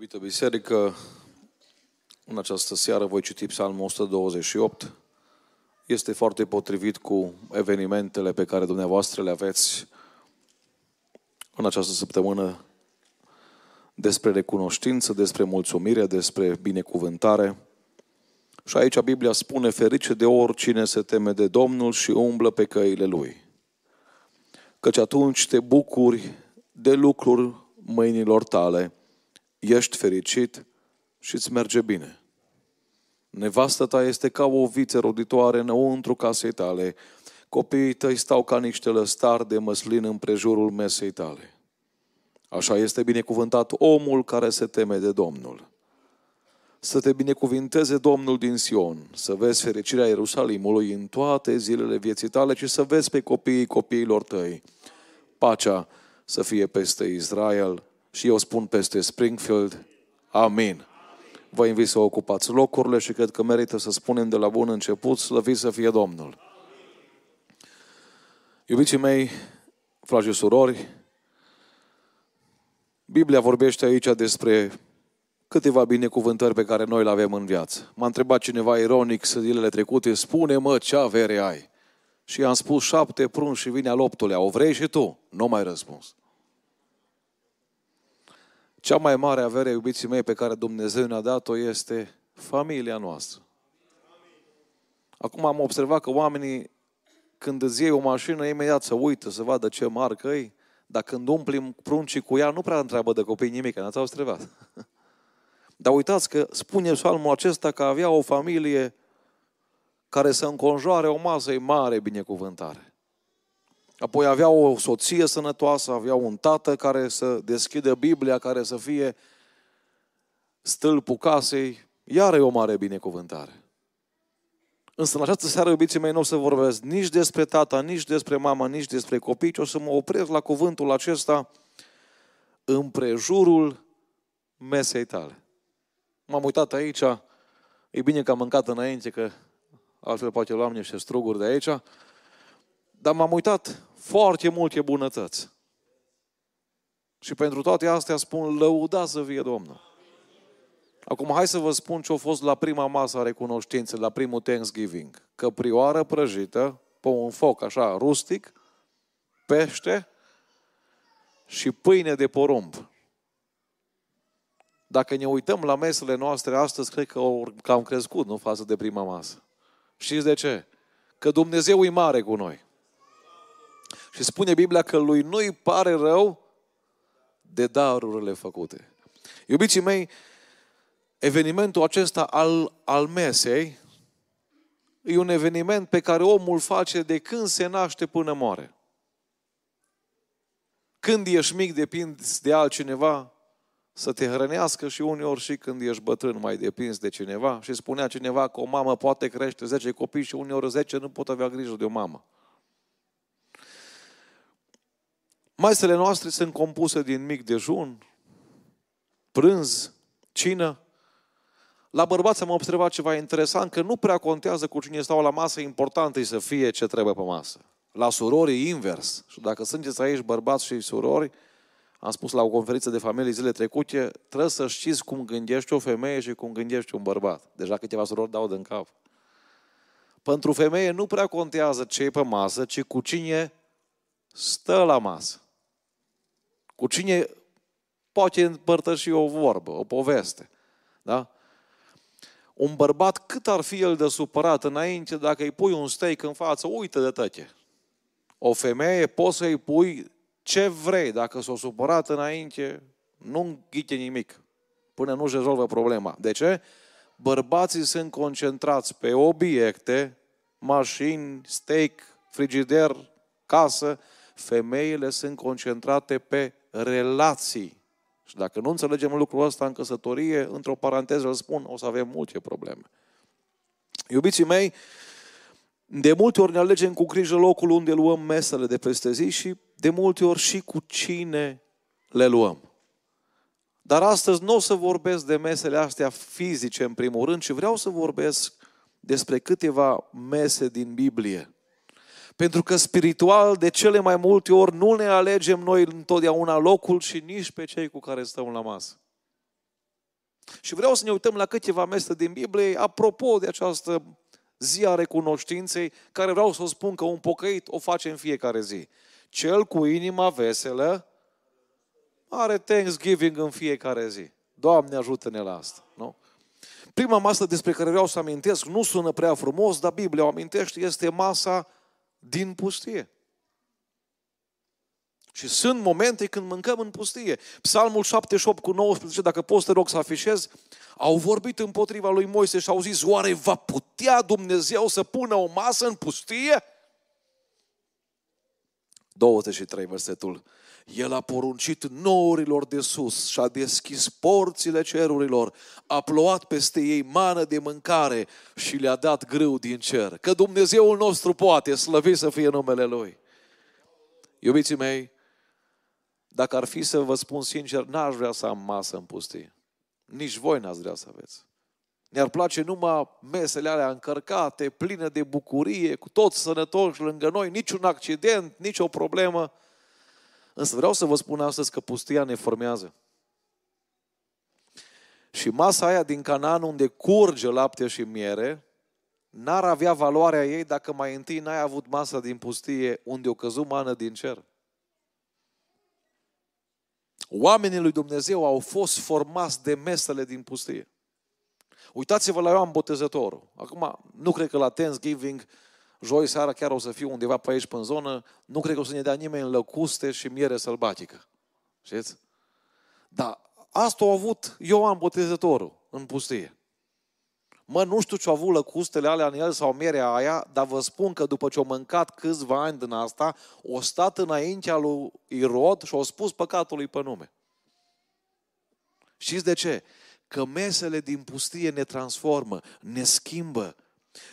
Iubită biserică, în această seară voi citi Psalmul 128. Este foarte potrivit cu evenimentele pe care dumneavoastră le aveți în această săptămână despre recunoștință, despre mulțumire, despre binecuvântare. Și aici Biblia spune, ferice de oricine se teme de Domnul și umblă pe căile Lui. Căci atunci te bucuri de lucruri mâinilor tale, ești fericit și îți merge bine. Nevastă ta este ca o viță roditoare înăuntru casei tale. Copiii tăi stau ca niște lăstari de măslin în prejurul mesei tale. Așa este binecuvântat omul care se teme de Domnul. Să te binecuvinteze Domnul din Sion, să vezi fericirea Ierusalimului în toate zilele vieții tale și să vezi pe copiii copiilor tăi. Pacea să fie peste Israel și eu spun peste Springfield. Amin. Vă invit să ocupați locurile și cred că merită să spunem de la bun început, slăvit să fie Domnul. Iubiții mei, fragi și surori, Biblia vorbește aici despre câteva binecuvântări pe care noi le avem în viață. M-a întrebat cineva ironic zilele trecute, spune-mă ce avere ai. Și i-am spus șapte prun și vine al optulea. O vrei și tu? Nu mai răspuns. Cea mai mare avere, iubiții mei, pe care Dumnezeu ne-a dat-o este familia noastră. Acum am observat că oamenii, când îți iei o mașină, imediat să uită, să vadă ce marcă e, dar când umplim pruncii cu ea, nu prea întreabă de copii nimic, n-ați observat. Dar uitați că spune psalmul acesta că avea o familie care să înconjoare o masă, e mare binecuvântare. Apoi avea o soție sănătoasă, avea un tată care să deschidă Biblia, care să fie stâlpul casei, iar e o mare binecuvântare. Însă în această seară, iubiții mei, nu o să vorbesc nici despre tata, nici despre mama, nici despre copii, ci o să mă opresc la cuvântul acesta împrejurul mesei tale. M-am uitat aici, e bine că am mâncat înainte, că altfel poate luam niște struguri de aici, dar m-am uitat foarte multe bunătăți. Și pentru toate astea spun, lăuda să fie Domnul. Acum hai să vă spun ce a fost la prima masă a recunoștinței, la primul Thanksgiving. Căprioară prăjită, pe un foc așa rustic, pește și pâine de porumb. Dacă ne uităm la mesele noastre astăzi, cred că, că am crescut, nu față de prima masă. Știți de ce? Că Dumnezeu e mare cu noi. Și spune Biblia că lui nu-i pare rău de darurile făcute. Iubiții mei, evenimentul acesta al, al mesei e un eveniment pe care omul face de când se naște până moare. Când ești mic, depinzi de altcineva să te hrănească și uneori și când ești bătrân mai depinzi de cineva. Și spunea cineva că o mamă poate crește 10 copii și uneori 10 nu pot avea grijă de o mamă. Masele noastre sunt compuse din mic dejun, prânz, cină. La bărbați am observat ceva interesant, că nu prea contează cu cine stau la masă, important e să fie ce trebuie pe masă. La surori e invers. Și dacă sunteți aici bărbați și surori, am spus la o conferință de familie zile trecute, trebuie să știți cum gândești o femeie și cum gândești un bărbat. Deja câteva surori dau din cap. Pentru femeie nu prea contează ce e pe masă, ci cu cine stă la masă. Cu cine poate împărtăși o vorbă, o poveste. Da? Un bărbat, cât ar fi el de supărat înainte, dacă îi pui un steak în față, uită de tăte. O femeie, poți să-i pui ce vrei. Dacă s-o supărat înainte, nu înghite nimic. Până nu-și rezolvă problema. De ce? Bărbații sunt concentrați pe obiecte, mașini, steak, frigider, casă. Femeile sunt concentrate pe relații. Și dacă nu înțelegem lucrul ăsta în căsătorie, într-o paranteză îl spun, o să avem multe probleme. Iubiții mei, de multe ori ne alegem cu grijă locul unde luăm mesele de peste zi și de multe ori și cu cine le luăm. Dar astăzi nu o să vorbesc de mesele astea fizice în primul rând, ci vreau să vorbesc despre câteva mese din Biblie. Pentru că spiritual, de cele mai multe ori, nu ne alegem noi întotdeauna locul și nici pe cei cu care stăm la masă. Și vreau să ne uităm la câteva mese din Biblie, apropo de această zi a recunoștinței, care vreau să o spun că un pocăit o face în fiecare zi. Cel cu inima veselă are Thanksgiving în fiecare zi. Doamne ajută-ne la asta. Nu? Prima masă despre care vreau să amintesc, nu sună prea frumos, dar Biblia o amintește, este masa din pustie. Și sunt momente când mâncăm în pustie. Psalmul 78 cu 19, dacă poți te rog să afișez, au vorbit împotriva lui Moise și au zis, oare va putea Dumnezeu să pună o masă în pustie? 23, versetul. El a poruncit nourilor de sus și a deschis porțile cerurilor, a plouat peste ei mană de mâncare și le-a dat grâu din cer. Că Dumnezeul nostru poate, slăvi să fie numele Lui. Iubiții mei, dacă ar fi să vă spun sincer, n-aș vrea să am masă în pustie. Nici voi n-ați vrea să aveți. Ne-ar place numai mesele alea încărcate, pline de bucurie, cu toți sănătoși lângă noi, niciun accident, nicio problemă. Însă vreau să vă spun astăzi că pustia ne formează. Și masa aia din Canaan unde curge lapte și miere, n-ar avea valoarea ei dacă mai întâi n-ai avut masa din pustie unde o căzut mană din cer. Oamenii lui Dumnezeu au fost formați de mesele din pustie. Uitați-vă la Ioan Botezătorul. Acum, nu cred că la Thanksgiving, joi seara, chiar o să fiu undeva pe aici, pe în zonă, nu cred că o să ne dea nimeni lăcuste și miere sălbatică. Știți? Dar asta a avut Ioan Botezătorul în pustie. Mă, nu știu ce au avut lăcustele alea în el sau mierea aia, dar vă spun că după ce au mâncat câțiva ani din asta, o stat înaintea lui Irod și au spus păcatului pe nume. Știți de ce? Că mesele din pustie ne transformă, ne schimbă.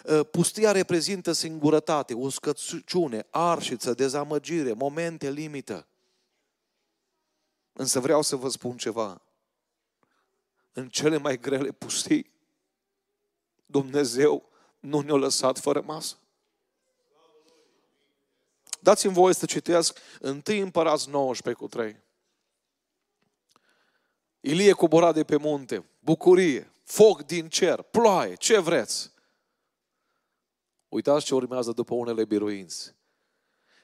Ă, pustia reprezintă singurătate, uscăciune, arșiță, dezamăgire, momente limită. Însă vreau să vă spun ceva. În cele mai grele pustii, Dumnezeu nu ne-a lăsat fără masă. Dați-mi voie să citesc 1 Împărați 19 cu 3. Ilie cobora de pe munte, bucurie, foc din cer, ploaie, ce vreți. Uitați ce urmează după unele biruinți.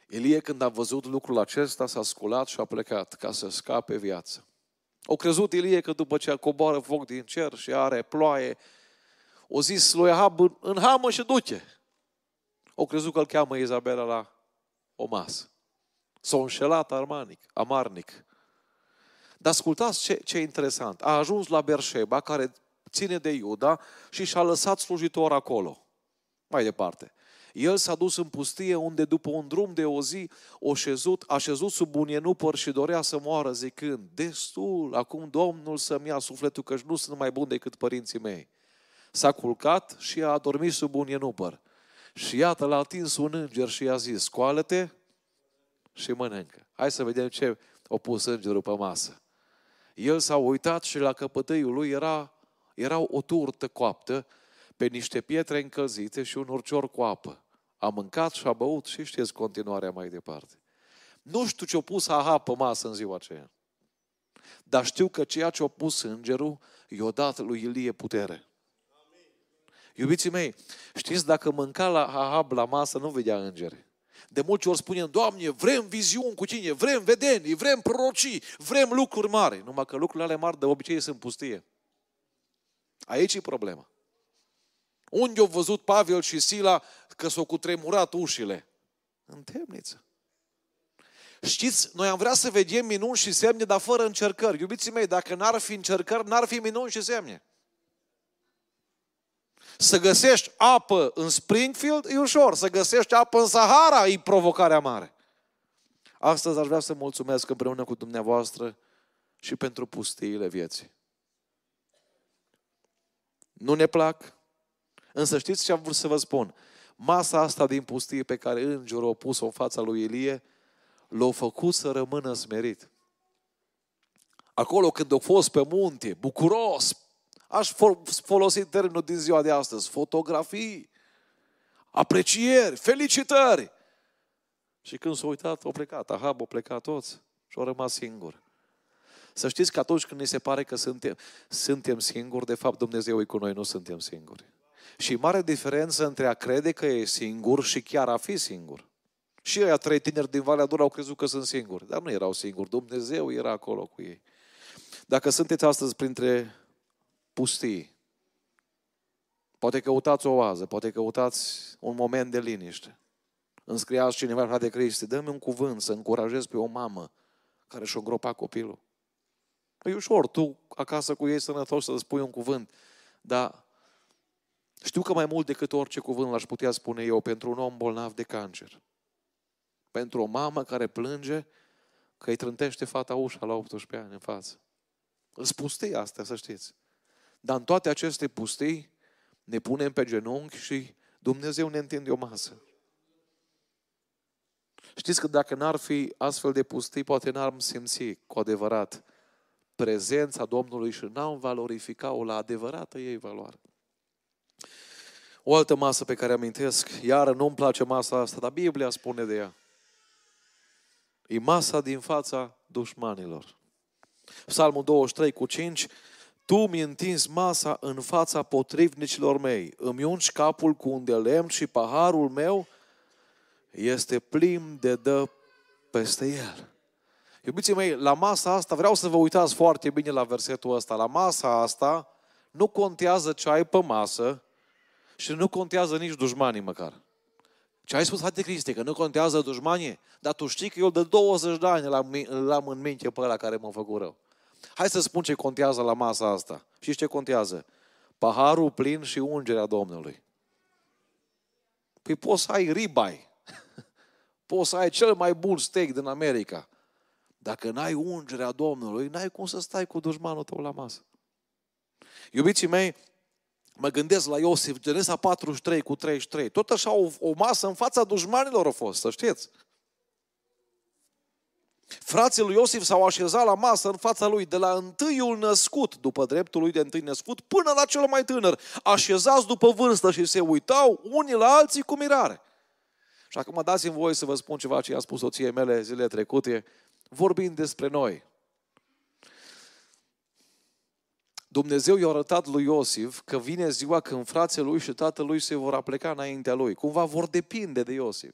Ilie, când a văzut lucrul acesta, s-a sculat și a plecat ca să scape viață. Au crezut Ilie că după ce coboară foc din cer și are ploaie, o zis lui Ahab, în hamă și duce. O crezut că îl cheamă Izabela la o masă. S-a înșelat armanic, amarnic. Dar ascultați ce, ce interesant. A ajuns la Berșeba, care ține de Iuda, și și-a lăsat slujitor acolo. Mai departe. El s-a dus în pustie unde după un drum de o zi o șezut, a șezut sub un ienupăr și dorea să moară zicând, destul, acum Domnul să-mi ia sufletul că nu sunt mai bun decât părinții mei s-a culcat și a adormit sub un ienupăr. Și iată, l-a atins un înger și i-a zis, scoală-te și mănâncă. Hai să vedem ce a pus îngerul pe masă. El s-a uitat și la căpătăiul lui era, era o turtă coaptă pe niște pietre încălzite și un urcior cu apă. A mâncat și a băut și știți continuarea mai departe. Nu știu ce-a pus Aha pe masă în ziua aceea. Dar știu că ceea ce a pus îngerul i-a dat lui Ilie putere. Iubiții mei, știți, dacă mânca la Ahab la masă, nu vedea îngeri. De multe ori spunem, Doamne, vrem viziuni cu tine, vrem vedenii, vrem prorocii, vrem lucruri mari. Numai că lucrurile alea mari de obicei sunt pustie. Aici e problema. Unde au văzut Pavel și Sila că s-au cutremurat ușile? În temniță. Știți, noi am vrea să vedem minuni și semne, dar fără încercări. Iubiții mei, dacă n-ar fi încercări, n-ar fi minuni și semne. Să găsești apă în Springfield e ușor, să găsești apă în Sahara e provocarea mare. Astăzi aș vrea să mulțumesc împreună cu dumneavoastră și pentru pustiile vieții. Nu ne plac, însă știți ce am vrut să vă spun? Masa asta din pustie pe care îngerul a pus-o în fața lui Ilie, l-a făcut să rămână smerit. Acolo când a fost pe munte, bucuros, Aș folosi termenul din ziua de astăzi. Fotografii, aprecieri, felicitări. Și când s-a uitat, au plecat. Ahab a plecat toți și au rămas singur. Să știți că atunci când ni se pare că suntem, suntem singuri, de fapt Dumnezeu e cu noi, nu suntem singuri. Și mare diferență între a crede că e singur și chiar a fi singur. Și ăia trei tineri din Valea Dura au crezut că sunt singuri, dar nu erau singuri. Dumnezeu era acolo cu ei. Dacă sunteți astăzi printre pustii, poate căutați o oază, poate căutați un moment de liniște. Înscriați cineva, frate Cristi, dă-mi un cuvânt să încurajez pe o mamă care și-o îngropa copilul. E ușor, tu acasă cu ei sănătos să spui un cuvânt, dar știu că mai mult decât orice cuvânt l-aș putea spune eu pentru un om bolnav de cancer. Pentru o mamă care plânge că îi trântește fata ușa la 18 ani în față. Îți pustii astea, să știți. Dar în toate aceste pustii ne punem pe genunchi și Dumnezeu ne întinde o masă. Știți că dacă n-ar fi astfel de pustii, poate n-am simți cu adevărat prezența Domnului și n-am valorificat-o la adevărată ei valoare. O altă masă pe care amintesc, iară nu-mi place masa asta, dar Biblia spune de ea. E masa din fața dușmanilor. Psalmul 23 cu 5, Tu mi întins masa în fața potrivnicilor mei, îmi ungi capul cu un de lemn și paharul meu este plin de dă peste el. Iubiții mei, la masa asta, vreau să vă uitați foarte bine la versetul ăsta. La masa asta nu contează ce ai pe masă și nu contează nici dușmanii măcar. Ce ai spus, frate Cristi, că nu contează dușmanii? Dar tu știi că eu de 20 de ani l-am în minte pe ăla care m-a făcut rău. Hai să spun ce contează la masa asta. Și ce contează? Paharul plin și ungerea Domnului. Păi poți să ai ribai. Poți să ai cel mai bun steak din America. Dacă n-ai ungerea Domnului, n-ai cum să stai cu dușmanul tău la masă. Iubiții mei, mă gândesc la Iosif, Genesa 43 cu 33. Tot așa o, o masă în fața dușmanilor a fost, să știți. Frații lui Iosif s-au așezat la masă în fața lui, de la întâiul născut, după dreptul lui de întâi născut, până la cel mai tânăr, așezați după vârstă și se uitau unii la alții cu mirare. Și acum dați-mi voie să vă spun ceva ce a spus soției mele zilele trecute, vorbind despre noi. Dumnezeu i-a arătat lui Iosif că vine ziua când frații lui și tatălui se vor apleca înaintea lui. Cumva vor depinde de Iosif.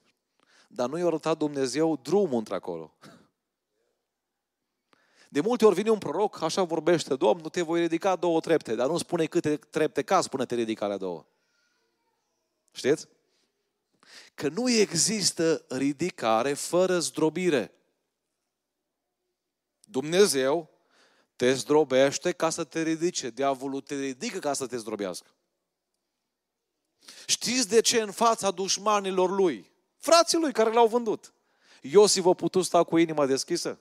Dar nu i-a arătat Dumnezeu drumul într-acolo. De multe ori vine un proroc, așa vorbește Domnul, te voi ridica două trepte, dar nu spune câte trepte ca spune te ridica la două. Știți? Că nu există ridicare fără zdrobire. Dumnezeu te zdrobește ca să te ridice. Diavolul te ridică ca să te zdrobească. Știți de ce în fața dușmanilor lui, frații lui care l-au vândut, Iosif a putut sta cu inima deschisă?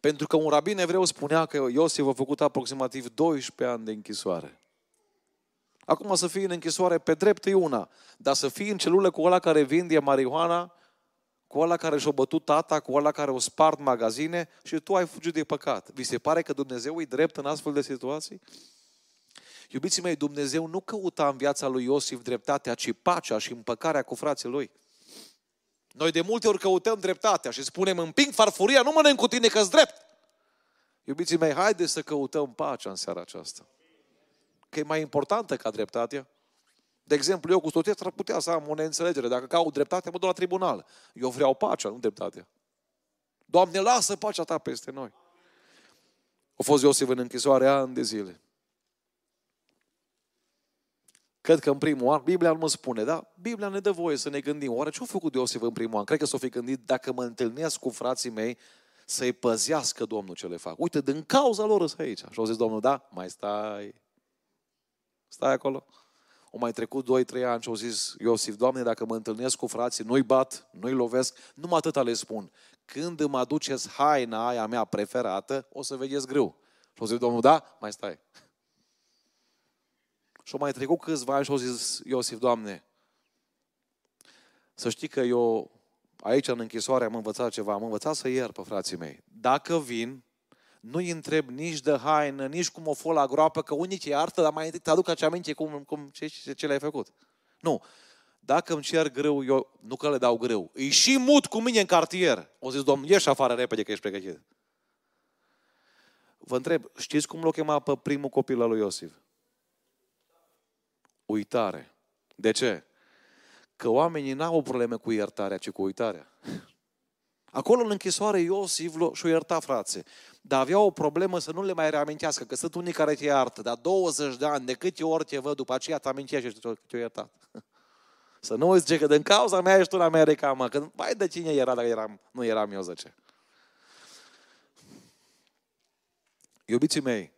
Pentru că un rabin evreu spunea că Iosif a făcut aproximativ 12 ani de închisoare. Acum să fii în închisoare pe drept e una, dar să fii în celulă cu ăla care vinde marihuana, cu ăla care și-a bătut tata, cu ăla care o spart magazine și tu ai fugit de păcat. Vi se pare că Dumnezeu e drept în astfel de situații? Iubiții mei, Dumnezeu nu căuta în viața lui Iosif dreptatea, ci pacea și împăcarea cu frații lui. Noi de multe ori căutăm dreptatea și spunem, împing farfuria, nu mănânc cu tine că drept. Iubiții mei, haideți să căutăm pacea în seara aceasta. Că e mai importantă ca dreptatea. De exemplu, eu cu soția ar putea să am o neînțelegere. Dacă caut dreptate, mă duc la tribunal. Eu vreau pacea, nu dreptatea. Doamne, lasă pacea ta peste noi. A fost Iosif în închisoare ani de zile. Cred că în primul an, Biblia nu mă spune, da? Biblia ne dă voie să ne gândim. Oare ce a făcut Iosif în primul an? Cred că s-a fi gândit, dacă mă întâlnesc cu frații mei, să-i păzească Domnul ce le fac. Uite, din cauza lor sunt aici. Și au zis Domnul, da, mai stai. Stai acolo. O mai trecut 2-3 ani și au zis Iosif, Doamne, dacă mă întâlnesc cu frații, nu-i bat, nu-i lovesc, numai atâta le spun. Când îmi aduceți haina aia mea preferată, o să vedeți greu. Și au zis Domnul, da, mai stai. Și au mai trecut câțiva ani și au zis Iosif, Doamne, să știi că eu aici în închisoare am învățat ceva, am învățat să iert pe frații mei. Dacă vin, nu-i întreb nici de haină, nici cum o fă la groapă, că unii ce artă, dar mai întâi te aduc acea aminte cum, cum ce, ce, ce le-ai făcut. Nu. Dacă îmi cer greu, eu nu că le dau greu. E și mut cu mine în cartier. O zis, domn, ieși afară repede că ești pregătit. Vă întreb, știți cum l-o chema pe primul copil al lui Iosif? Uitare. De ce? Că oamenii n-au o problemă cu iertarea, ci cu uitarea. Acolo în închisoare Iosif și-o ierta frații. Dar avea o problemă să nu le mai reamintească, că sunt unii care te iartă, dar 20 de ani, de câte ori te văd, după aceea te amintești și te-o iertat. Să nu zice că din cauza mea ești tu în America, mă, că mai de cine era dacă eram, nu eram eu, zice. Iubiții mei,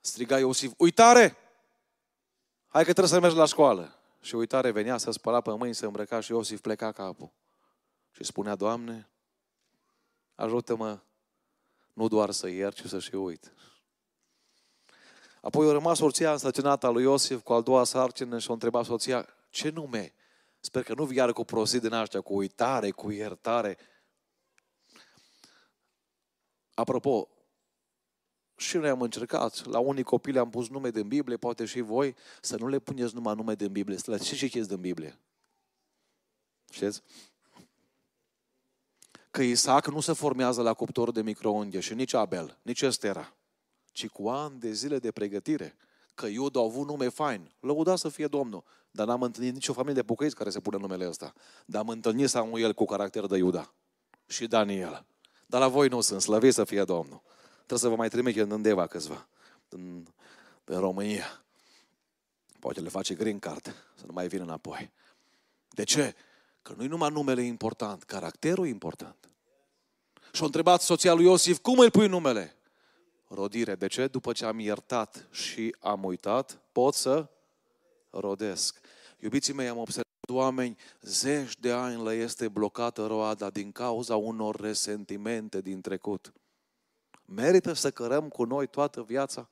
striga Iosif, uitare! Hai că trebuie să mergi la școală. Și uitare venea să spăla pe mâini, să îmbrăca și Iosif pleca capul. Și spunea, Doamne, ajută-mă nu doar să iert, ci să și uit. Apoi a rămas soția însăcinată a lui Iosif cu al doua sarcină și a întrebat soția, ce nume? Sper că nu viară cu prostii din aștia, cu uitare, cu iertare. Apropo, și noi am încercat, la unii copii am pus nume din Biblie, poate și voi, să nu le puneți numai nume din Biblie, să le ce citiți din Biblie. Știți? Că Isaac nu se formează la cuptor de microunde și nici Abel, nici Estera, ci cu ani de zile de pregătire. Că Iuda a avut nume fain, lăuda să fie Domnul, dar n-am întâlnit nicio familie de pocăiți care se pune numele ăsta. Dar am întâlnit Samuel cu caracter de Iuda și Daniel. Dar la voi nu sunt, slăviți să fie Domnul. Trebuie să vă mai trimite în Deva câțiva, în, în România. Poate le face green card, să nu mai vină înapoi. De ce? Că nu-i numai numele important, caracterul e important. Și-a întrebat soția lui Iosif, cum îi pui numele? Rodire. De ce? După ce am iertat și am uitat, pot să rodesc. Iubiții mei, am observat oameni, zeci de ani le este blocată roada din cauza unor resentimente din trecut. Merită să cărăm cu noi toată viața?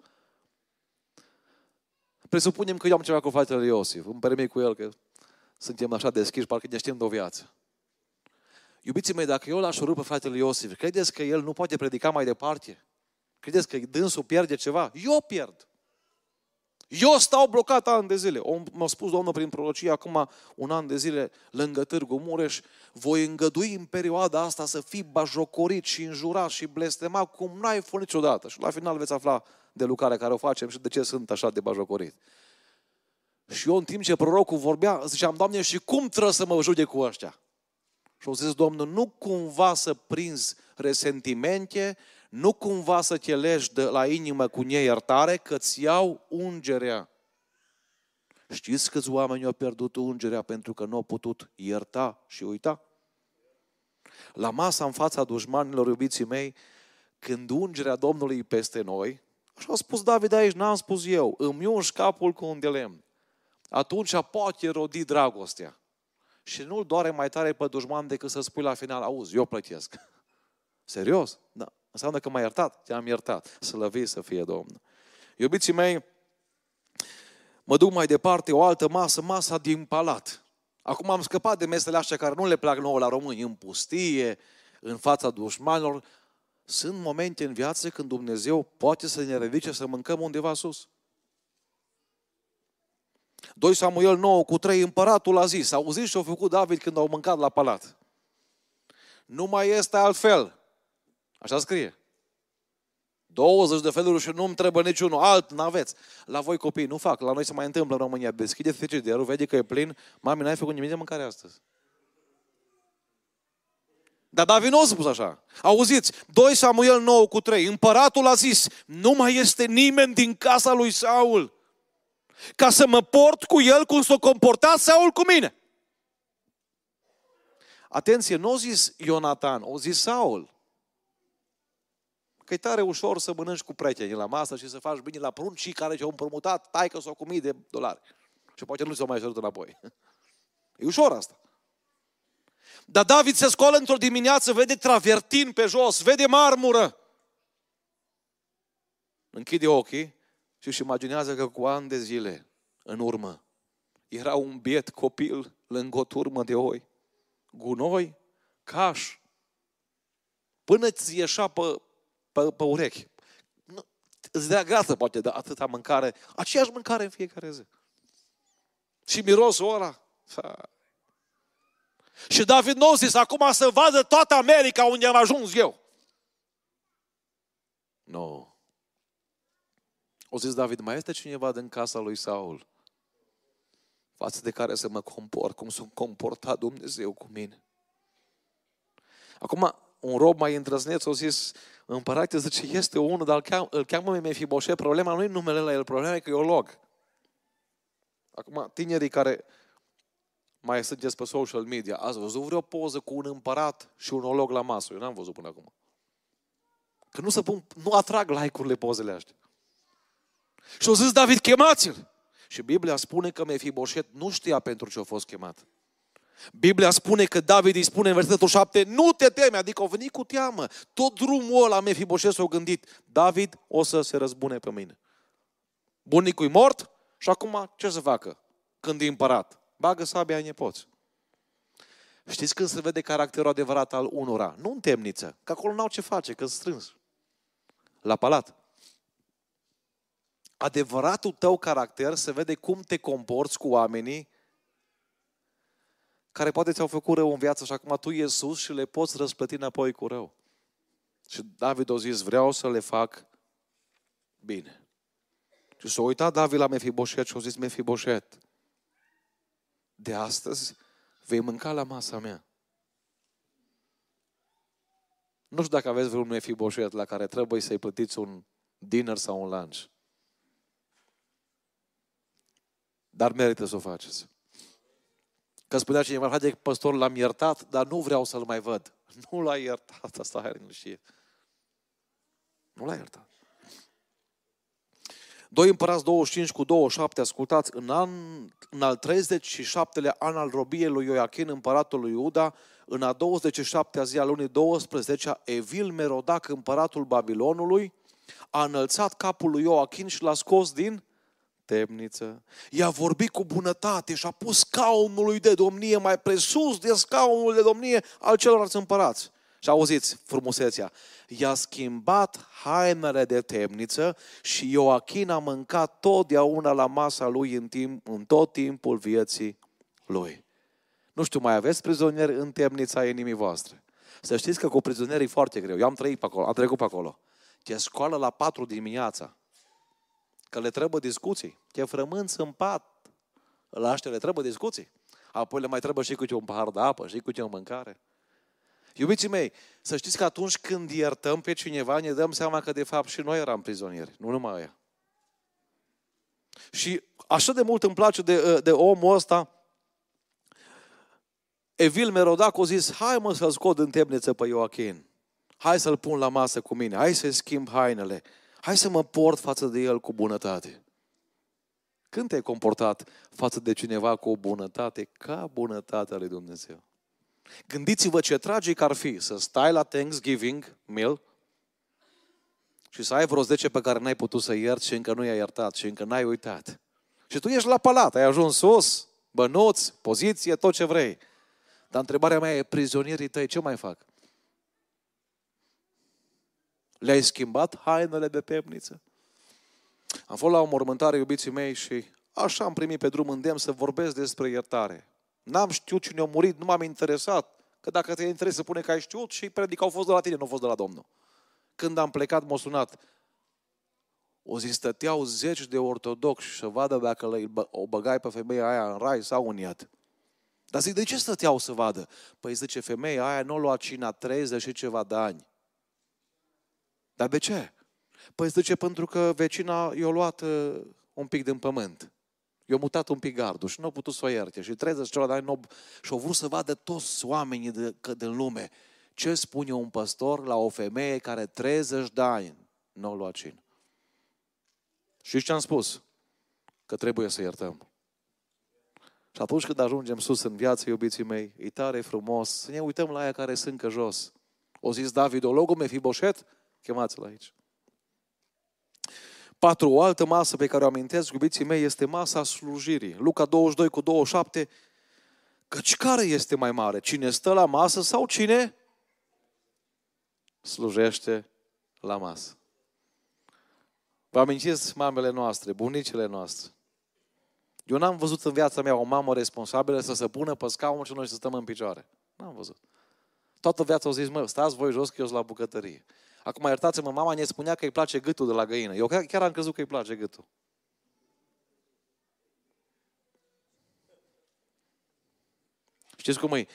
Presupunem că eu am ceva cu fratele Iosif. Îmi permit cu el că suntem așa deschiși, parcă ne știm de o viață. Iubiții mei, dacă eu l-aș pe fratele Iosif, credeți că el nu poate predica mai departe? Credeți că dânsul pierde ceva? Eu pierd. Eu stau blocat ani de zile. M-a spus Domnul prin prorocie acum un an de zile lângă Târgu Mureș, voi îngădui în perioada asta să fii bajocorit și înjurat și blestemat cum n-ai fost niciodată. Și la final veți afla de lucrarea care o facem și de ce sunt așa de bajocorit. Și eu în timp ce prorocul vorbea, ziceam, Doamne, și cum trebuie să mă judec cu ăștia? Și au zis, Domnul, nu cumva să prinzi resentimente, nu cumva să te legi de la inimă cu neiertare, că ți iau ungerea. Știți câți oameni au pierdut ungerea pentru că nu au putut ierta și uita? La masa în fața dușmanilor, iubiții mei, când ungerea Domnului peste noi, așa a spus David aici, n-am spus eu, îmi ungi capul cu un de lemn. Atunci poate rodi dragostea. Și nu-l doare mai tare pe dușman decât să spui la final, auzi, eu plătesc. Serios? Da. Înseamnă că m-ai iertat? Te-am iertat. Slăvit să fie Domnul. Iubiții mei, mă duc mai departe, o altă masă, masa din palat. Acum am scăpat de mesele astea care nu le plac nouă la români, în pustie, în fața dușmanilor. Sunt momente în viață când Dumnezeu poate să ne ridice să mâncăm undeva sus. 2 Samuel 9 cu 3, împăratul a zis, auziți ce a făcut David când au mâncat la palat. Nu mai este altfel. Așa scrie. 20 de feluri și nu-mi trebuie niciunul alt, n-aveți. La voi copii, nu fac, la noi se mai întâmplă în România. Deschideți frigiderul, vede că e plin, mami, n-ai făcut nimic de mâncare astăzi. Dar David nu a spus așa. Auziți, 2 Samuel 9 cu 3, împăratul a zis, nu mai este nimeni din casa lui Saul ca să mă port cu el cum s-o comporta Saul cu mine. Atenție, nu o zis Ionatan, o zis Saul. Că e tare ușor să mănânci cu prietenii la masă și să faci bine la pruncii care ce-au împrumutat, tai că s-au cu mii de dolari. Și poate nu se mai cerut înapoi. E ușor asta. Dar David se scoală într-o dimineață, vede travertin pe jos, vede marmură. Închide ochii și își imaginează că cu ani de zile în urmă era un biet copil lângă o turmă de oi, gunoi, caș, până ți ieșa pe, pe, pe urechi. Nu, îți dea grață poate de atâta mâncare, aceeași mâncare în fiecare zi. Și mirosul ăla. Și David nu zis, acum să vadă toată America unde am ajuns eu. Nu. No. O zis David, mai este cineva din casa lui Saul față de care să mă comport, cum s-a comportat Dumnezeu cu mine. Acum, un rob mai îndrăzneț a zis, împărate, zice, este unul, dar îl cheamă, îl cheamă Mefiboset, problema nu e numele la el, problema e că e o log. Acum, tinerii care mai sunteți pe social media, ați văzut vreo poză cu un împărat și un olog la masă? Eu n-am văzut până acum. Că nu se pun, nu atrag like-urile pozele astea. Și au zis David, chemați-l! Și Biblia spune că Mefiboset nu știa pentru ce a fost chemat. Biblia spune că David îi spune în versetul 7, nu te teme, adică au venit cu teamă. Tot drumul ăla Mefiboset s-a gândit, David o să se răzbune pe mine. Bunicul e mort și acum ce să facă când e împărat? Bagă sabia în nepoți. Știți când se vede caracterul adevărat al unora? Nu în temniță, că acolo n-au ce face, că strâns. La palat. Adevăratul tău caracter se vede cum te comporți cu oamenii care poate ți-au făcut rău în viață și acum tu ești sus și le poți răsplăti înapoi cu rău. Și David a zis, vreau să le fac bine. Și s-a uitat David la Mefiboset și a zis, Mefiboset, de astăzi vei mânca la masa mea. Nu știu dacă aveți vreun Mefiboset la care trebuie să-i plătiți un dinner sau un lunch. Dar merită să o faceți. Că spunea cineva, haide, păstor, l-am iertat, dar nu vreau să-l mai văd. Nu l-a iertat, asta hai în Nu l-a iertat. 2 Împărați 25 cu 27, ascultați, în, an, în al 37-lea an al robiei lui Ioachim, împăratul lui Iuda, în a 27-a zi a lunii 12 Evil Merodac, împăratul Babilonului, a înălțat capul lui Ioachim și l-a scos din temniță. I-a vorbit cu bunătate și a pus scaunul de domnie mai presus de scaunul de domnie al celorlalți împărați. Și auziți frumusețea. I-a schimbat hainele de temniță și Ioachim a mâncat totdeauna la masa lui în, timp, în tot timpul vieții lui. Nu știu, mai aveți prizonieri în temnița inimii voastre. Să știți că cu prizonierii e foarte greu. Eu am trăit pe acolo, am trecut pe acolo. Te scoală la 4 dimineața că le trebuie discuții. Te frămânți în pat. La aștia le trebuie discuții. Apoi le mai trebuie și cu un pahar de apă, și cu o mâncare. Iubiții mei, să știți că atunci când iertăm pe cineva, ne dăm seama că de fapt și noi eram prizonieri, nu numai aia. Și așa de mult îmi place de, de omul ăsta, Evil Merodac a zis, hai mă să-l scot în temniță pe Ioachim. Hai să-l pun la masă cu mine, hai să-i schimb hainele. Hai să mă port față de el cu bunătate. Când te-ai comportat față de cineva cu o bunătate ca bunătatea lui Dumnezeu? Gândiți-vă ce tragic ar fi să stai la Thanksgiving meal și să ai vreo 10 pe care n-ai putut să ierți și încă nu i-ai iertat și încă n-ai uitat. Și tu ești la palat, ai ajuns sus, bănuți, poziție, tot ce vrei. Dar întrebarea mea e, prizonierii tăi ce mai fac? Le-ai schimbat hainele de temniță? Am fost la o mormântare, iubiții mei, și așa am primit pe drum îndemn să vorbesc despre iertare. N-am știut cine a murit, nu m-am interesat. Că dacă te interese, spune că ai știut și predica au fost de la tine, nu au fost de la Domnul. Când am plecat, m-a sunat. O zi stăteau zeci de ortodoxi să vadă dacă o băgai pe femeia aia în rai sau în iad. Dar zic, de ce stăteau să vadă? Păi zice, femeia aia nu a luat cina 30 și ceva de ani. Dar de ce? Păi zice, pentru că vecina i-a luat uh, un pic din pământ. I-a mutat un pic gardul și nu a putut să o ierte. Și 30 ceva de ani și au vrut să vadă toți oamenii de, că din lume ce spune un păstor la o femeie care 30 de ani nu a luat cin. Și ce am spus? Că trebuie să iertăm. Și atunci când ajungem sus în viață, iubiții mei, e tare frumos să ne uităm la aia care sunt că jos. O zis David, o logul Mefiboset, Chemați-l aici. Patru, o altă masă pe care o amintesc, iubiții mei, este masa slujirii. Luca 22 cu 27. Căci care este mai mare? Cine stă la masă sau cine slujește la masă? Vă amintiți mamele noastre, bunicile noastre? Eu n-am văzut în viața mea o mamă responsabilă să se pună pe scaun și noi să stăm în picioare. N-am văzut. Toată viața au zis, mă, stați voi jos că eu sunt la bucătărie. Acum iertați-mă, mama ne spunea că îi place gâtul de la găină. Eu chiar am crezut că îi place gâtul. Știți cum e?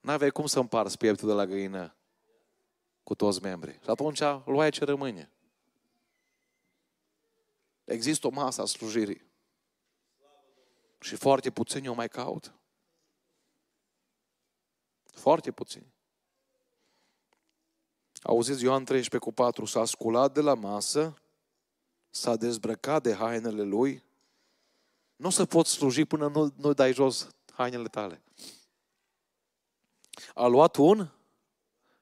N-aveai cum să împarți pieptul de la găină cu toți membrii. Și atunci luai ce rămâne. Există o masă a slujirii. Și foarte puțini o mai caută. Foarte puțini. Auziți Ioan 13 cu 4, s-a sculat de la masă, s-a dezbrăcat de hainele lui, nu o să poți sluji până nu, nu dai jos hainele tale. A luat un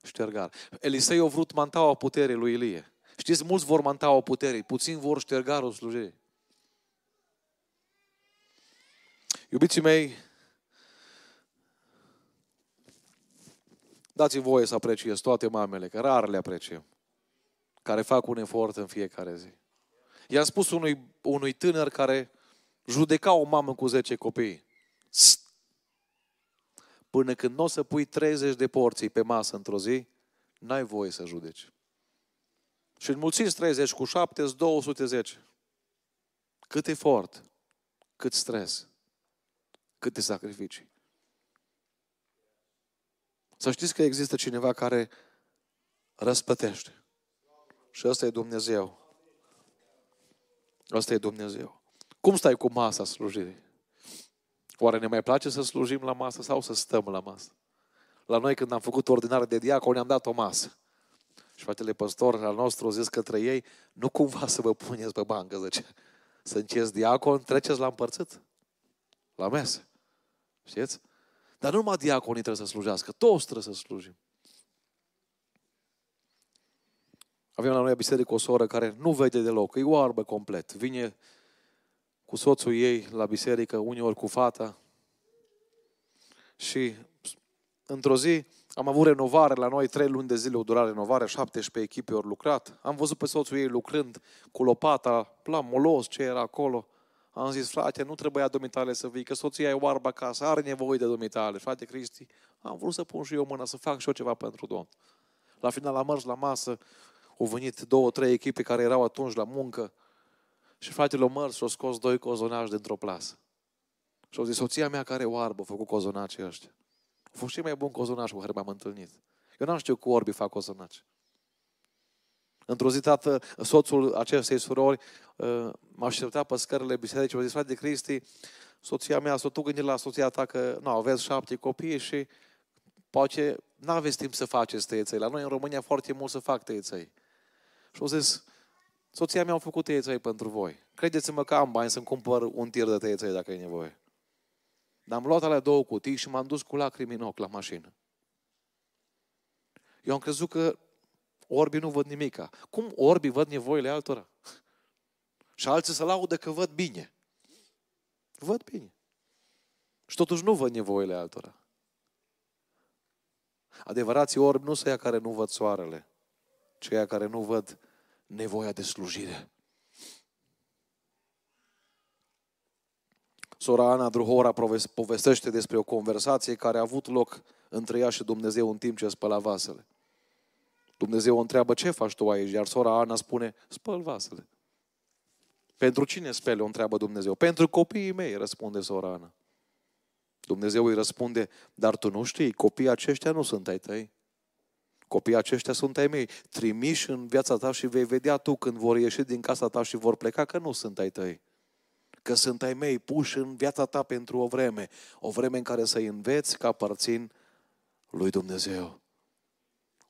ștergar. Elisei a vrut mantaua puterii lui Ilie. Știți, mulți vor mantaua puterii, puțin vor ștergarul slujirii. Iubiții mei, dați voie să apreciez toate mamele, că rar le apreciem, care fac un efort în fiecare zi. I-am spus unui, unui tânăr care judeca o mamă cu 10 copii. Până când nu o să pui 30 de porții pe masă într-o zi, n-ai voie să judeci. Și înmulțiți 30 cu 7, 210. Cât efort, cât stres, câte sacrificii. Să știți că există cineva care răspătește. Și ăsta e Dumnezeu. Ăsta e Dumnezeu. Cum stai cu masa slujirii? Oare ne mai place să slujim la masă sau să stăm la masă? La noi când am făcut ordinare de diacon, ne-am dat o masă. Și fratele păstor al nostru a zis către ei, nu cumva să vă puneți pe bancă, zice. Să înceți diacon, treceți la împărțit. La mese. Știți? Dar nu numai diaconii trebuie să slujească, toți trebuie să slujim. Avem la noi a biserică o soră care nu vede deloc, e oarbă complet. Vine cu soțul ei la biserică, uneori cu fata. Și într-o zi am avut renovare la noi, trei luni de zile o durare renovare, 17 echipe au lucrat. Am văzut pe soțul ei lucrând cu lopata, la molos ce era acolo. Am zis, frate, nu trebuia domitale să vii, că soția e oarbă acasă, are nevoie de domitale. Frate Cristi, am vrut să pun și eu mâna, să fac și eu ceva pentru Domnul. La final am mers la masă, au venit două, trei echipe care erau atunci la muncă și fratele măr și-au scos doi cozonaci dintr-o plasă. Și au zis, soția mea care e oarbă, a făcut cozonaci ăștia. A fost și mai bun cozonaci cu care m-am întâlnit. Eu n-am știut cu orbi fac cozonaci. Într-o zi, tată, soțul acestei surori uh, m-a așteptat pe scările bisericii, a zis, frate Cristi, soția mea, să tu gândi la soția ta că, nu, aveți șapte copii și poate nu aveți timp să faceți tăieței. La noi în România foarte mult să fac tăieței. Și au zis, soția mea a făcut tăieței pentru voi. Credeți-mă că am bani să-mi cumpăr un tir de tăieței dacă e nevoie. Dar am luat alea două cutii și m-am dus cu lacrimi în ochi la mașină. Eu am crezut că orbii nu văd nimica. Cum orbii văd nevoile altora? Și alții se laudă că văd bine. Văd bine. Și totuși nu văd nevoile altora. Adevărații orbi nu sunt ea care nu văd soarele, ci ea care nu văd nevoia de slujire. Sora Ana Druhora povestește despre o conversație care a avut loc între ea și Dumnezeu în timp ce spăla vasele. Dumnezeu o întreabă, ce faci tu aici? Iar sora Ana spune, spăl vasele. Pentru cine spele, o întreabă Dumnezeu. Pentru copiii mei, răspunde sora Ana. Dumnezeu îi răspunde, dar tu nu știi, copiii aceștia nu sunt ai tăi. Copiii aceștia sunt ai mei, trimiși în viața ta și vei vedea tu când vor ieși din casa ta și vor pleca că nu sunt ai tăi. Că sunt ai mei puși în viața ta pentru o vreme, o vreme în care să-i înveți că aparțin lui Dumnezeu.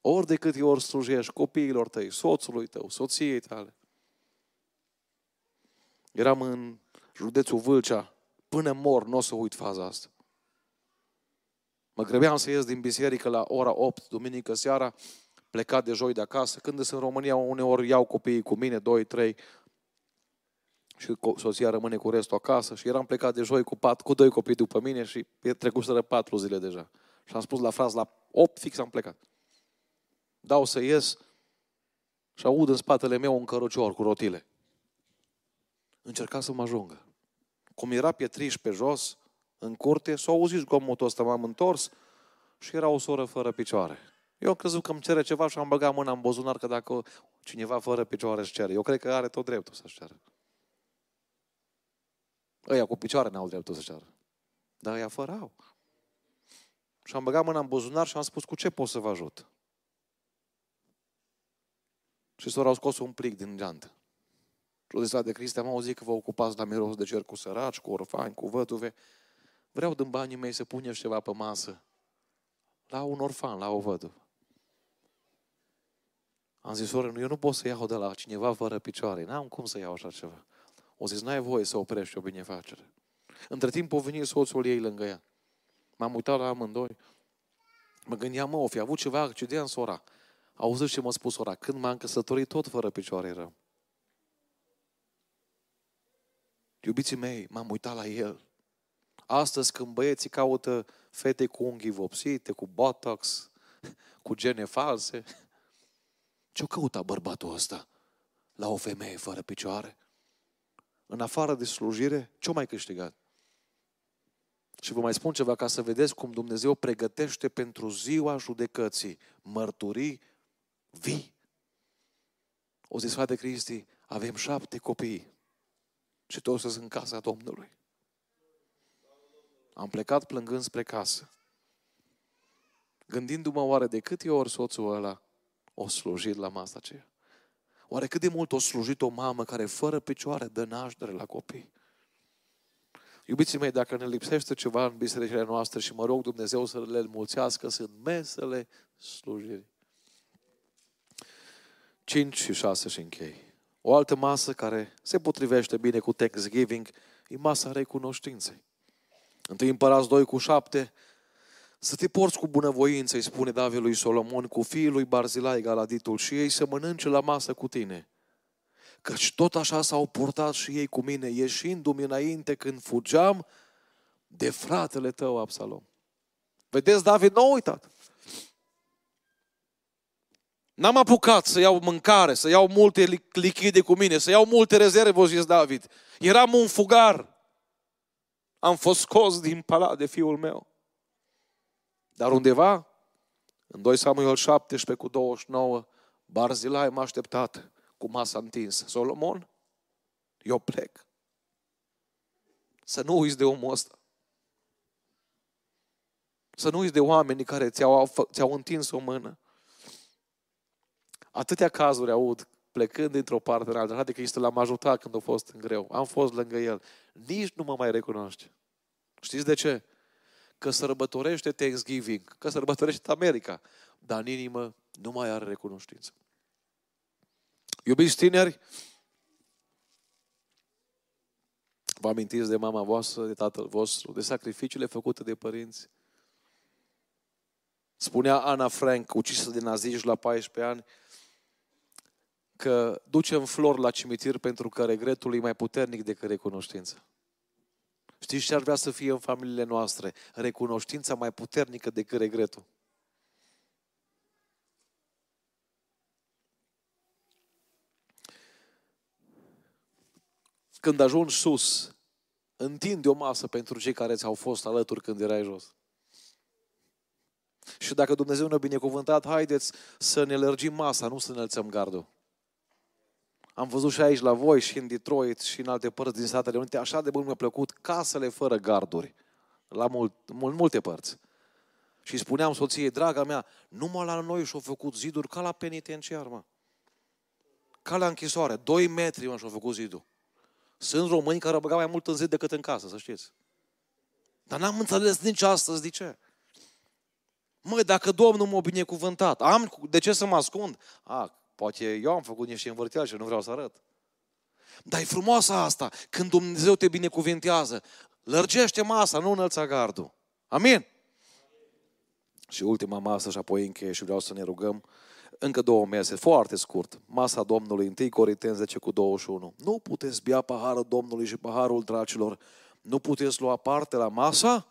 Ori de câte ori slujești copiilor tăi, soțului tău, soției tale. Eram în județul Vâlcea, până mor nu o să uit faza asta. Mă grăbeam să ies din biserică la ora 8, duminică seara, plecat de joi de acasă. Când sunt în România, uneori iau copiii cu mine, doi, trei, și soția rămâne cu restul acasă. Și eram plecat de joi cu, pat, cu doi copii după mine și trecuseră patru zile deja. Și am spus la fraz, la 8 fix am plecat. Dau să ies și aud în spatele meu un cărucior cu rotile. Încerca să mă ajungă. Cum era pietriș pe jos, în curte, s-a auzit zgomotul ăsta, m-am întors și era o soră fără picioare. Eu am crezut că îmi cere ceva și am băgat mâna în bozunar că dacă cineva fără picioare își cere. Eu cred că are tot dreptul să-și ceară. Ăia cu picioare n-au dreptul să ceară. Dar ăia fără au. Și am băgat mâna în buzunar și am spus, cu ce pot să vă ajut? Și sora au scos un plic din geantă. Și o zis de Cristi, am auzit că vă ocupați la miros de cer cu săraci, cu orfani, cu văduve. Vreau din banii mei să puneți ceva pe masă. La un orfan, la o văduvă. Am zis, soră, eu nu pot să iau de la cineva fără picioare. N-am cum să iau așa ceva. O zis, n-ai voie să oprești o binefacere. Între timp a venit soțul ei lângă ea. M-am uitat la amândoi. Mă gândeam, mă, o fi avut ceva accident sora. Auzi ce m-a spus ora, când m-am căsătorit tot fără picioare rău. Iubiții mei, m-am uitat la el. Astăzi când băieții caută fete cu unghii vopsite, cu botox, cu gene false, ce-o căuta bărbatul ăsta la o femeie fără picioare? În afară de slujire, ce-o mai câștigat? Și vă mai spun ceva ca să vedeți cum Dumnezeu pregătește pentru ziua judecății mărturii vii. O zis, frate Cristi, avem șapte copii și toți sunt în casa Domnului. Am plecat plângând spre casă. Gândindu-mă oare de câte ori soțul ăla o slujit la masa aceea. Oare cât de mult o slujit o mamă care fără picioare dă naștere la copii? Iubiții mei, dacă ne lipsește ceva în bisericile noastre și mă rog Dumnezeu să le înmulțească, sunt mesele slujirii. 5 și 6 și închei. O altă masă care se potrivește bine cu Thanksgiving e masa recunoștinței. Întâi împărați 2 cu 7, să te porți cu bunăvoință, îi spune David lui Solomon, cu fiul lui Barzilai Galaditul și ei să mănânce la masă cu tine. Căci tot așa s-au purtat și ei cu mine, ieșindu-mi înainte când fugeam de fratele tău, Absalom. Vedeți, David nu a uitat. N-am apucat să iau mâncare, să iau multe lichide cu mine, să iau multe rezerve, o zis David. Eram un fugar. Am fost scos din palat de fiul meu. Dar undeva, în 2 Samuel 17 cu 29, Barzilai m-a așteptat cu masa întinsă. Solomon, eu plec. Să nu uiți de omul ăsta. Să nu uiți de oamenii care ți-au, ți-au întins o mână. Atâtea cazuri aud plecând dintr-o parte în alta. Adică este l-am ajutat când a fost în greu. Am fost lângă el. Nici nu mă mai recunoaște. Știți de ce? Că sărbătorește Thanksgiving, că sărbătorește America, dar în inimă nu mai are recunoștință. Iubiți tineri, vă amintiți de mama voastră, de tatăl vostru, de sacrificiile făcute de părinți? Spunea Ana Frank, ucisă de naziști la 14 ani, că ducem flori la cimitir pentru că regretul e mai puternic decât recunoștința. Știți ce ar vrea să fie în familiile noastre? Recunoștința mai puternică decât regretul. Când ajungi sus, întinde o masă pentru cei care ți-au fost alături când erai jos. Și dacă Dumnezeu ne-a binecuvântat, haideți să ne lărgim masa, nu să ne înălțăm gardul. Am văzut și aici la voi, și în Detroit, și în alte părți din Statele Unite, așa de mult mi-a plăcut casele fără garduri. La mult, mult, multe părți. Și spuneam soției, draga mea, numai la noi și-au făcut ziduri ca la penitenciar, mă. Ca la închisoare. Doi metri, mă, și-au făcut zidul. Sunt români care băgau mai mult în zid decât în casă, să știți. Dar n-am înțeles nici astăzi de ce. Măi, dacă Domnul m-a binecuvântat, am, de ce să mă ascund? A, Poate eu am făcut niște învârteali și nu vreau să arăt. Dar e frumoasă asta, când Dumnezeu te binecuvintează. Lărgește masa, nu înălța gardul. Amin? Și ultima masă și apoi încheie și vreau să ne rugăm. Încă două mese, foarte scurt. Masa Domnului, 1 Corinteni 10 cu 21. Nu puteți bea paharul Domnului și paharul dracilor. Nu puteți lua parte la masa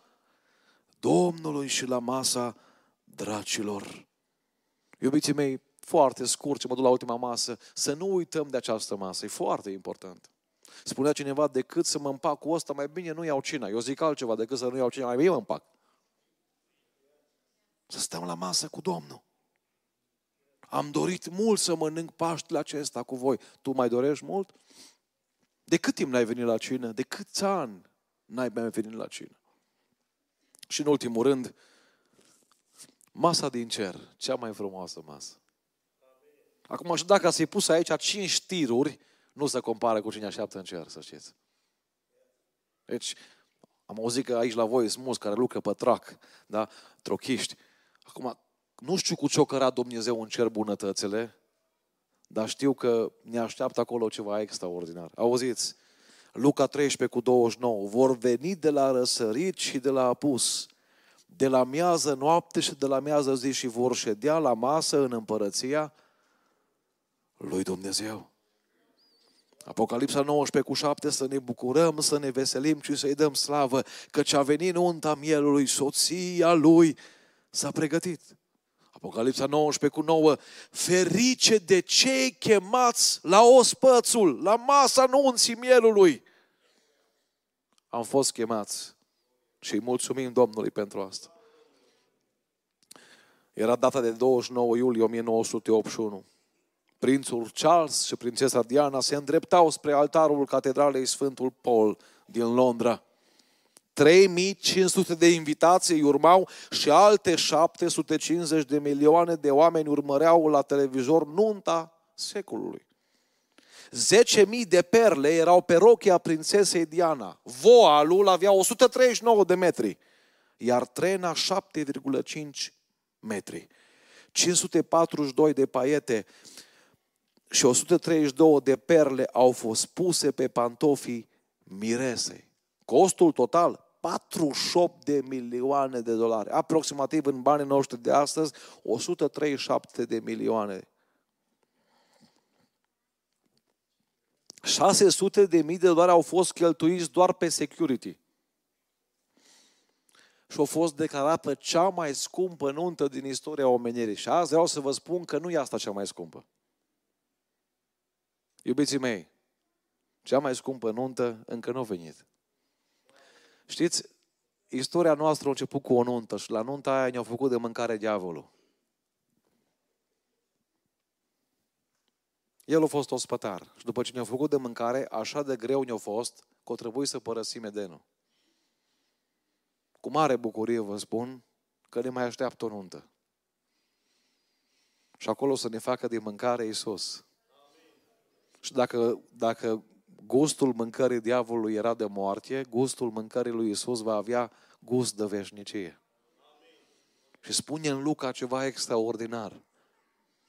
Domnului și la masa dracilor. Iubiții mei, foarte scurt, ce mă duc la ultima masă, să nu uităm de această masă. E foarte important. Spunea cineva, decât să mă împac cu ăsta, mai bine nu iau cina. Eu zic altceva, decât să nu iau cina, mai bine mă împac. Să stăm la masă cu Domnul. Am dorit mult să mănânc Paștele acesta cu voi. Tu mai dorești mult? De cât timp n-ai venit la cină? De câți ani n-ai mai venit la cină? Și în ultimul rând, masa din cer, cea mai frumoasă masă. Acum, și dacă să-i pus aici cinci tiruri, nu se compară cu cine așteaptă în cer, să știți. Deci, am auzit că aici la voi sunt mulți care lucră pe trac, da? trochiști. Acum, nu știu cu ce o căra Dumnezeu în cer bunătățile, dar știu că ne așteaptă acolo ceva extraordinar. Auziți? Luca 13 cu 29. Vor veni de la răsărit și de la apus, de la miază noapte și de la miază zi și vor ședea la masă în împărăția lui Dumnezeu. Apocalipsa 19 cu 7, să ne bucurăm, să ne veselim și să-i dăm slavă, căci a venit nunta mielului, soția lui s-a pregătit. Apocalipsa 19 cu 9, ferice de cei chemați la ospățul, la masa nunții mielului. Am fost chemați și îi mulțumim Domnului pentru asta. Era data de 29 iulie 1981 prințul Charles și prințesa Diana se îndreptau spre altarul catedralei Sfântul Paul din Londra. 3500 de invitații urmau și alte 750 de milioane de oameni urmăreau la televizor nunta secolului. 10.000 de perle erau pe rochia prințesei Diana. Voalul avea 139 de metri, iar trena 7,5 metri. 542 de paiete și 132 de perle au fost puse pe pantofii miresei. Costul total 48 de milioane de dolari, aproximativ în banii noștri de astăzi 137 de milioane. 600 de mii de dolari au fost cheltuiți doar pe security. Și a fost declarată cea mai scumpă nuntă din istoria omenirii. Și azi vreau să vă spun că nu e asta cea mai scumpă. Iubiții mei, cea mai scumpă nuntă încă nu a venit. Știți, istoria noastră a început cu o nuntă și la nunta aia ne-au făcut de mâncare diavolul. El a fost ospătar și după ce ne-au făcut de mâncare, așa de greu ne-a fost că o trebuie să părăsim Edenul. Cu mare bucurie vă spun că ne mai așteaptă o nuntă. Și acolo să ne facă de mâncare Iisus. Și dacă, dacă gustul mâncării diavolului era de moarte, gustul mâncării lui Isus va avea gust de veșnicie. Și spune în Luca ceva extraordinar,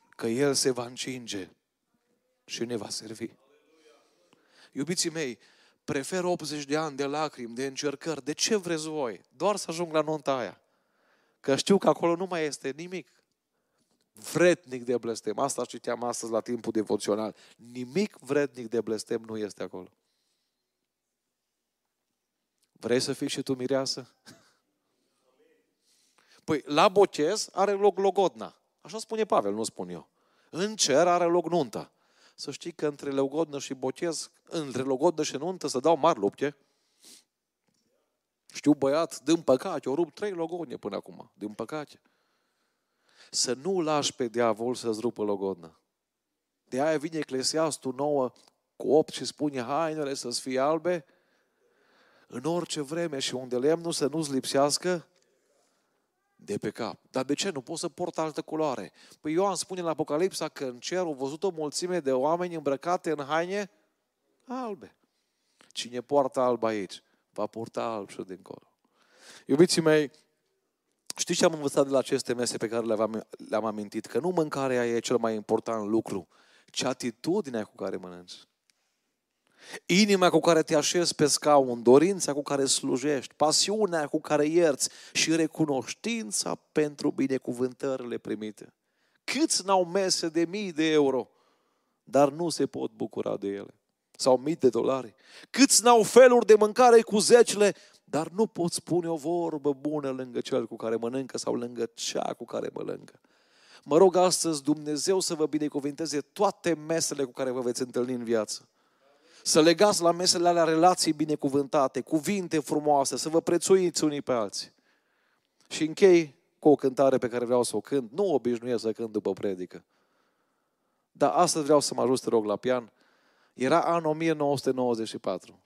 că El se va încinge și ne va servi. Iubiții mei, prefer 80 de ani de lacrimi, de încercări. De ce vreți voi? Doar să ajung la nunta aia. Că știu că acolo nu mai este nimic vrednic de blestem. Asta citeam astăzi la timpul devoțional. Nimic vrednic de blestem nu este acolo. Vrei să fii și tu mireasă? Păi, la botez are loc logodna. Așa spune Pavel, nu spun eu. În cer are loc nunta. Să știi că între logodnă și botez, între logodnă și nuntă, să dau mari lupte. Știu băiat, din păcate, o rup trei logodne până acum, din păcate să nu lași pe diavol să-ți rupă logodna. De aia vine Eclesiastul 9 cu 8 și spune hainele să-ți fie albe în orice vreme și unde lemnul să nu-ți lipsească de pe cap. Dar de ce? Nu poți să port altă culoare. Păi Ioan spune în Apocalipsa că în cer au văzut o mulțime de oameni îmbrăcate în haine albe. Cine poartă alb aici, va purta alb și dincolo. Iubiții mei, Știți ce am învățat de la aceste mese pe care le-am, le-am amintit? Că nu mâncarea e cel mai important lucru, ci atitudinea cu care mănânci. Inima cu care te așezi pe scaun, dorința cu care slujești, pasiunea cu care ierți și recunoștința pentru binecuvântările primite. Câți n-au mese de mii de euro, dar nu se pot bucura de ele? Sau mii de dolari. Câți n-au feluri de mâncare cu zecile, dar nu pot spune o vorbă bună lângă cel cu care mănâncă sau lângă cea cu care mănâncă. Mă rog astăzi Dumnezeu să vă binecuvinteze toate mesele cu care vă veți întâlni în viață. Să legați la mesele alea relații binecuvântate, cuvinte frumoase, să vă prețuiți unii pe alții. Și închei cu o cântare pe care vreau să o cânt. Nu obișnuiesc să cânt după predică. Dar astăzi vreau să mă ajut, te rog, la pian. Era an 1994.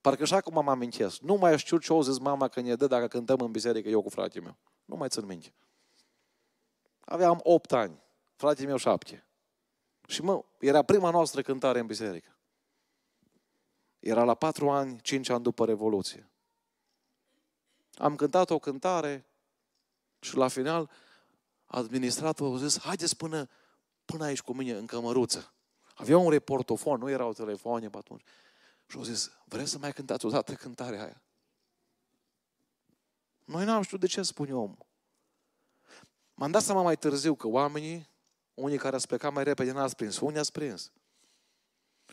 Parcă așa cum am amintesc. Nu mai știu ce o zis mama când ne dă dacă cântăm în biserică eu cu fratele meu. Nu mai țin minte. Aveam 8 ani. Fratele meu 7. Și mă, era prima noastră cântare în biserică. Era la 4 ani, 5 ani după Revoluție. Am cântat o cântare și la final administratorul a zis, haideți până, până aici cu mine în cămăruță. Avea un reportofon, nu erau telefoane pe atunci. Și au zis, vreți să mai cântați o dată cântarea aia? Noi n-am știut de ce spune omul. M-am dat seama mai târziu că oamenii, unii care ați plecat mai repede, n-ați prins. Unii ați prins.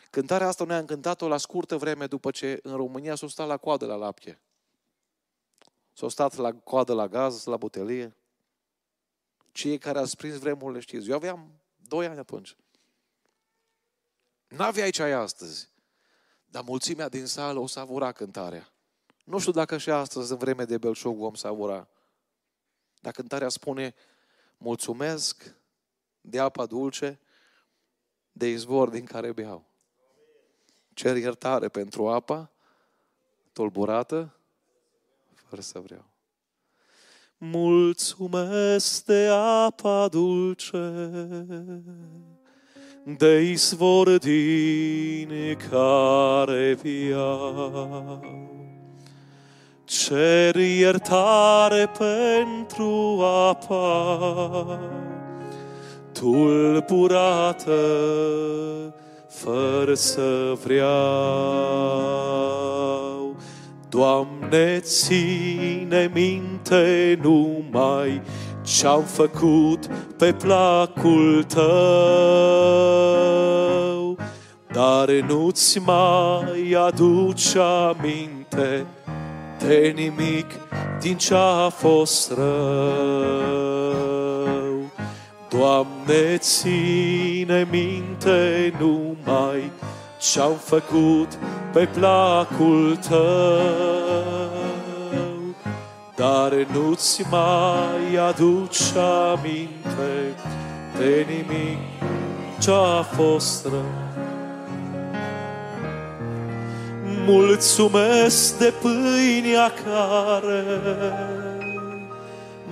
Cântarea asta noi am cântat-o la scurtă vreme după ce în România s-au stat la coadă la lapte. S-au stat la coadă la gaz, la butelie. Cei care ați prins vremurile știți. Eu aveam doi ani atunci. N-avea aici aia astăzi. Dar mulțimea din sală o savura cântarea. Nu știu dacă și astăzi, în vreme de belșug, vom savura. Dar cântarea spune, mulțumesc de apa dulce, de izvor din care beau. Cer iertare pentru apa tulburată, fără să vreau. Mulțumesc de apa dulce, de izvor din care beau. Cer iertare pentru apa tulburată, fără să vreau. Doamne, ține minte numai ce-am făcut pe placul Tău, dar nu-ți mai aduce aminte de nimic din ce-a fost rău. Doamne, ține minte numai ce-am făcut pe placul Tău, dar nu-ți mai aduce aminte de nimic ce-a fost rău. Mulțumesc de pâinea care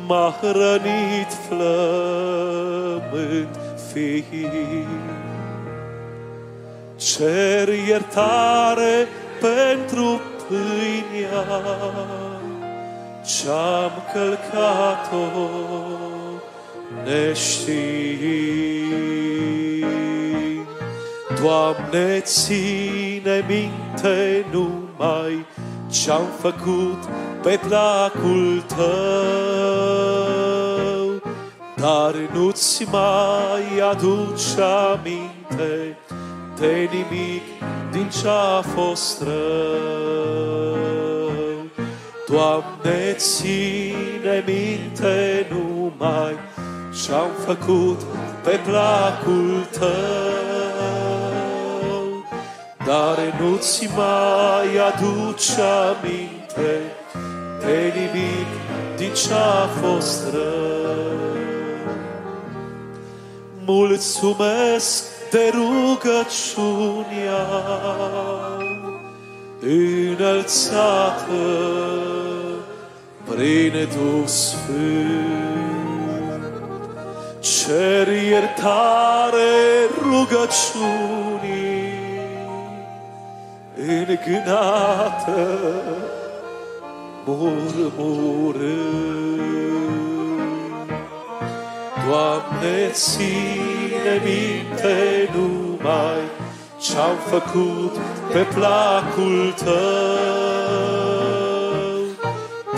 m-a hrănit flămând fiind. Cer iertare pentru pâinea ce-am călcat-o neștiind. Doamne, ține minte numai ce-am făcut pe placul Tău, dar nu-ți mai aduce aminte de nimic din ce-a fost rău. Doamne, ține minte numai ce-am făcut pe placul Tău, dar nu-ți mai aduce aminte de nimic din ce-a fost rău. Mulțumesc de rugăciunea înălțată prin Duh Sfânt. Cer iertare rugăciunii îngânată murmurând. Doamne, ține minte numai ce-am făcut pe placul Tău,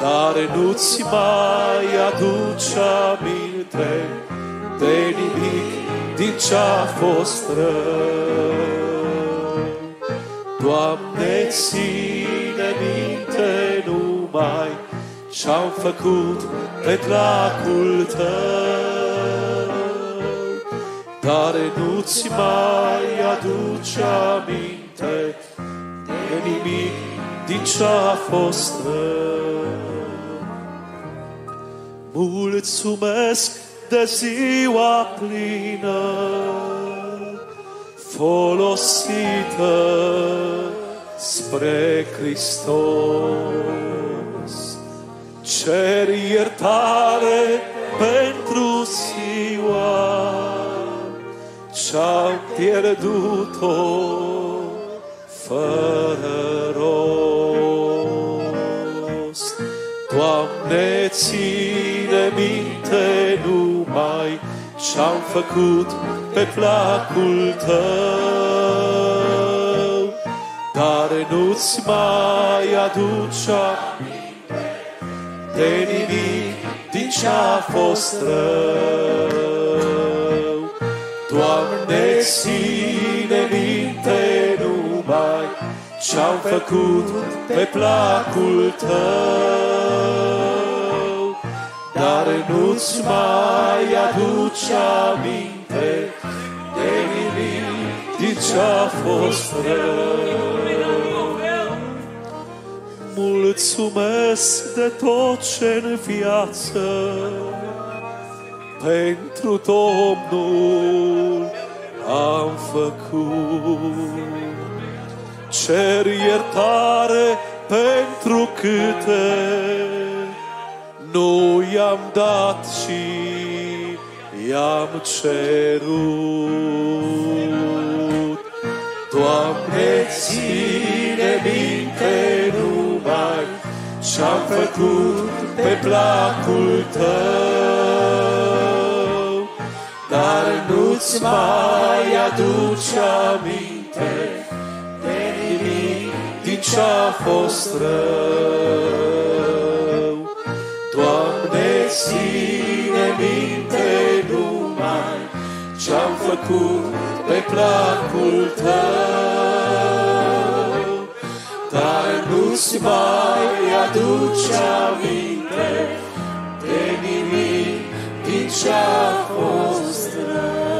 dar nu-ți mai aduce aminte de nimic din ce-a fost rău. Doamne, ține minte numai ce-am făcut pe placul Tău, dar nu-ți mai aduce aminte de nimic din ce-a fost rău. Mulțumesc de ziua plină folosită spre Hristos. Cer iertare pentru ziua ce-am pierdut-o fără rost. Doamne, ține minte numai ce-am făcut pe placul Tău, dar nu-ți mai aduce aminte de nimic din ce-a fost rău. Doamne, ține minte numai ce-am făcut pe placul Tău, dar nu-ți mai aduce aminte de nimic din ce-a fost rău. Mulțumesc de tot ce în viață pentru Domnul am făcut. Cer iertare pentru câte nu i-am dat și i-am cerut. Doamne, ține minte numai ce-am făcut pe placul Tău, dar nu-ți mai aduce aminte de nimic din ce-a fost rău. Doamne, ține minte numai ce-am făcut pe placul Tău, dar nu-ți mai aduce aminte душа острая.